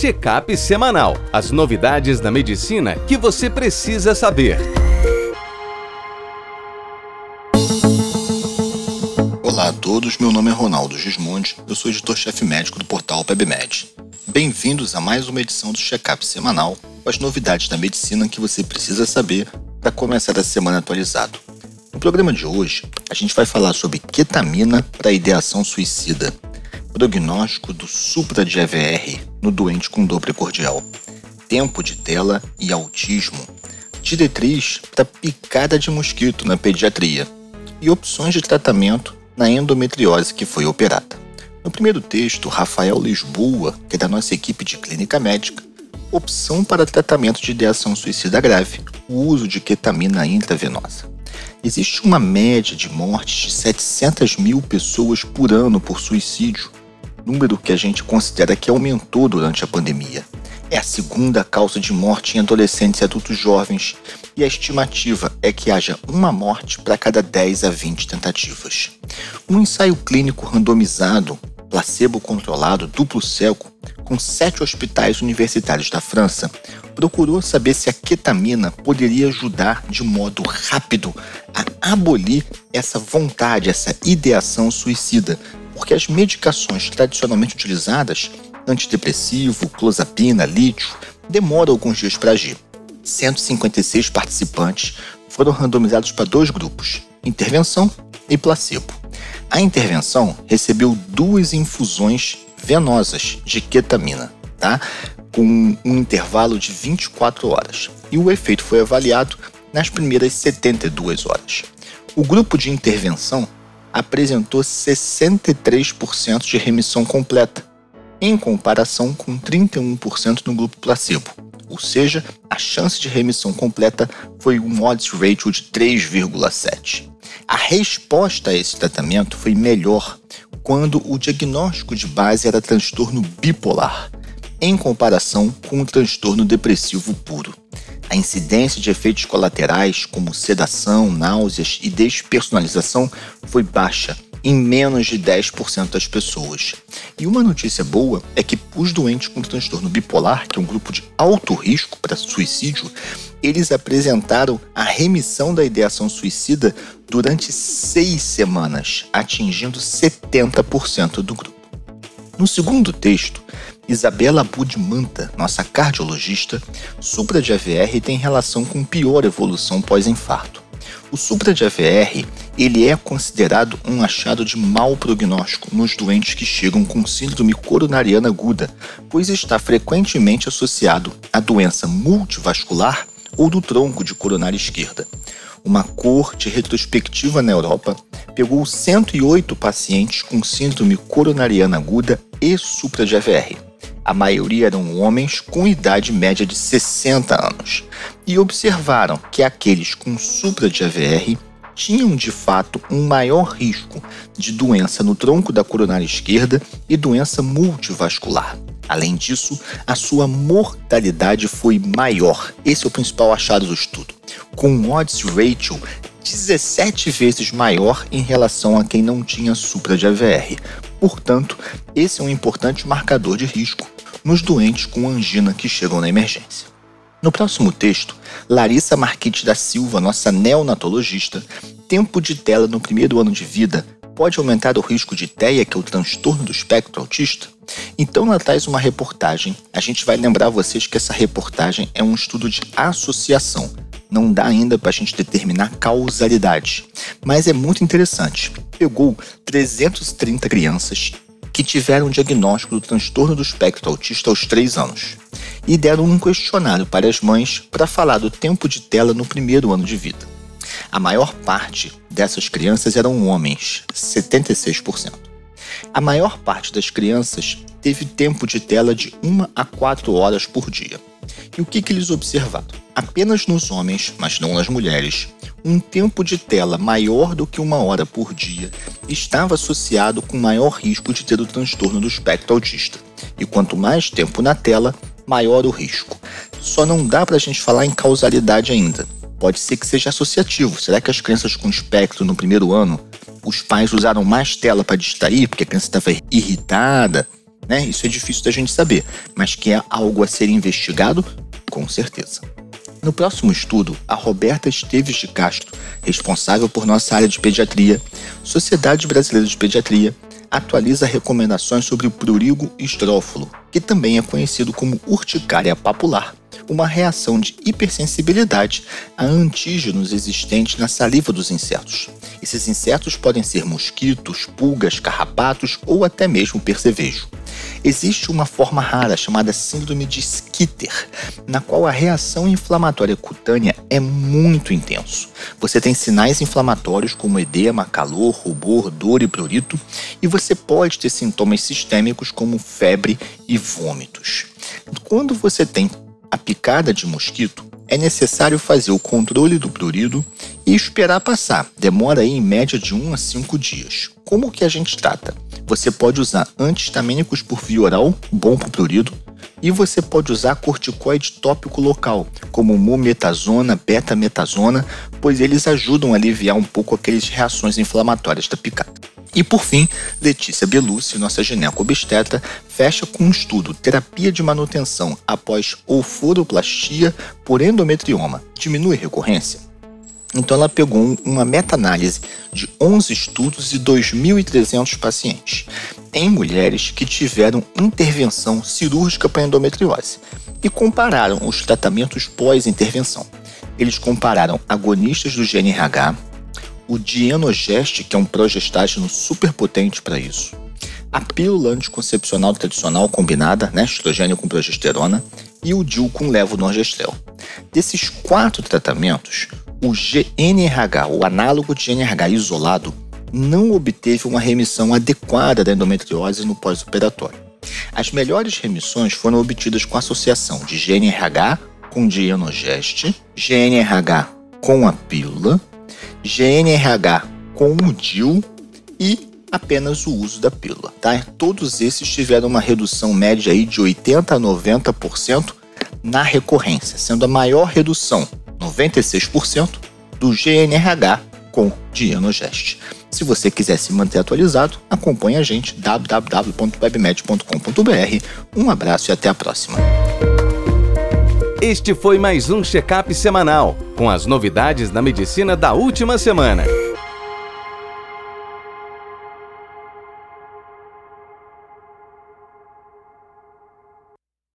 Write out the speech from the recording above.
Check-up semanal. As novidades da medicina que você precisa saber. Olá a todos, meu nome é Ronaldo Gismondi, eu sou editor-chefe médico do portal PebMed. Bem-vindos a mais uma edição do Check-up semanal com as novidades da medicina que você precisa saber para começar a semana atualizado. No programa de hoje, a gente vai falar sobre ketamina para ideação suicida, prognóstico do supra de EVR no doente com dor precordial, tempo de tela e autismo, diretriz para picada de mosquito na pediatria e opções de tratamento na endometriose que foi operada. No primeiro texto, Rafael Lisboa, que é da nossa equipe de clínica médica, opção para tratamento de ideação suicida grave, o uso de ketamina intravenosa. Existe uma média de mortes de 700 mil pessoas por ano por suicídio, número que a gente considera que aumentou durante a pandemia. É a segunda causa de morte em adolescentes e adultos jovens, e a estimativa é que haja uma morte para cada 10 a 20 tentativas. Um ensaio clínico randomizado, placebo-controlado, duplo cego, com sete hospitais universitários da França, procurou saber se a ketamina poderia ajudar de modo rápido a abolir essa vontade, essa ideação suicida, porque as medicações tradicionalmente utilizadas, antidepressivo, clozapina, lítio, demoram alguns dias para agir. 156 participantes foram randomizados para dois grupos, intervenção e placebo. A intervenção recebeu duas infusões venosas de ketamina, tá? com um intervalo de 24 horas, e o efeito foi avaliado nas primeiras 72 horas. O grupo de intervenção apresentou 63% de remissão completa, em comparação com 31% no grupo placebo. Ou seja, a chance de remissão completa foi um odds ratio de 3,7. A resposta a esse tratamento foi melhor quando o diagnóstico de base era transtorno bipolar, em comparação com o transtorno depressivo puro. A incidência de efeitos colaterais, como sedação, náuseas e despersonalização, foi baixa em menos de 10% das pessoas. E uma notícia boa é que os doentes com transtorno bipolar, que é um grupo de alto risco para suicídio, eles apresentaram a remissão da ideação suicida durante seis semanas, atingindo 70% do grupo. No segundo texto, Isabela Budmanta, nossa cardiologista, supra de AVR tem relação com pior evolução pós-infarto. O supra de AVR ele é considerado um achado de mau prognóstico nos doentes que chegam com síndrome coronariana aguda, pois está frequentemente associado à doença multivascular ou do tronco de coronária esquerda. Uma corte retrospectiva na Europa pegou 108 pacientes com síndrome coronariana aguda e supra de AVR a maioria eram homens com idade média de 60 anos, e observaram que aqueles com supra de AVR tinham de fato um maior risco de doença no tronco da coronária esquerda e doença multivascular. Além disso, a sua mortalidade foi maior. Esse é o principal achado do estudo, com um odds ratio 17 vezes maior em relação a quem não tinha supra de AVR. Portanto, esse é um importante marcador de risco nos doentes com angina que chegam na emergência. No próximo texto, Larissa Marquite da Silva, nossa neonatologista, tempo de tela no primeiro ano de vida pode aumentar o risco de TEA, que é o transtorno do espectro autista? Então ela traz uma reportagem. A gente vai lembrar vocês que essa reportagem é um estudo de associação. Não dá ainda para a gente determinar causalidade, mas é muito interessante. Pegou 330 crianças que tiveram diagnóstico do transtorno do espectro autista aos 3 anos e deram um questionário para as mães para falar do tempo de tela no primeiro ano de vida. A maior parte dessas crianças eram homens, 76%. A maior parte das crianças teve tempo de tela de 1 a 4 horas por dia. E o que, que eles observaram? Apenas nos homens, mas não nas mulheres, um tempo de tela maior do que uma hora por dia estava associado com maior risco de ter o transtorno do espectro autista. E quanto mais tempo na tela, maior o risco. Só não dá para a gente falar em causalidade ainda. Pode ser que seja associativo. Será que as crianças com espectro no primeiro ano, os pais usaram mais tela para distrair porque a criança estava irritada? né? Isso é difícil da gente saber, mas que é algo a ser investigado, com certeza. No próximo estudo, a Roberta Esteves de Castro, responsável por nossa área de pediatria, Sociedade Brasileira de Pediatria, atualiza recomendações sobre o prurigo estrófilo, que também é conhecido como urticária papular, uma reação de hipersensibilidade a antígenos existentes na saliva dos insetos. Esses insetos podem ser mosquitos, pulgas, carrapatos ou até mesmo percevejo. Existe uma forma rara chamada síndrome de Skitter, na qual a reação inflamatória cutânea é muito intenso. Você tem sinais inflamatórios como edema, calor, rubor, dor e prurito, e você pode ter sintomas sistêmicos como febre e vômitos. Quando você tem a picada de mosquito, é necessário fazer o controle do prurido e esperar passar. Demora aí em média de 1 a 5 dias. Como que a gente trata? Você pode usar antihistamínicos por via oral, bom para o prurido, e você pode usar corticoide tópico local, como mometazona, betametazona, pois eles ajudam a aliviar um pouco aquelas reações inflamatórias da picada. E por fim, Letícia Belucci, nossa gineco-obstetra, fecha com um estudo terapia de manutenção após oforoplastia por endometrioma. Diminui recorrência? Então ela pegou uma meta-análise de 11 estudos e 2.300 pacientes em mulheres que tiveram intervenção cirúrgica para endometriose e compararam os tratamentos pós-intervenção. Eles compararam agonistas do GNRH, o Dienogest, que é um progestágeno super potente para isso, a pílula anticoncepcional tradicional combinada, né, estrogênio com progesterona, e o DIU com levonorgestrel. Desses quatro tratamentos, o GNRH, o análogo de GNRH isolado, não obteve uma remissão adequada da endometriose no pós-operatório. As melhores remissões foram obtidas com associação de GNRH com Dienogest, GNRH com a pílula, GNRH com o DIL e apenas o uso da pílula. Tá? Todos esses tiveram uma redução média aí de 80 a 90% na recorrência, sendo a maior redução 96% do GNRH com Dienogest. Se você quiser se manter atualizado, acompanhe a gente www.webmed.com.br. Um abraço e até a próxima. Este foi mais um check-up semanal com as novidades da medicina da última semana.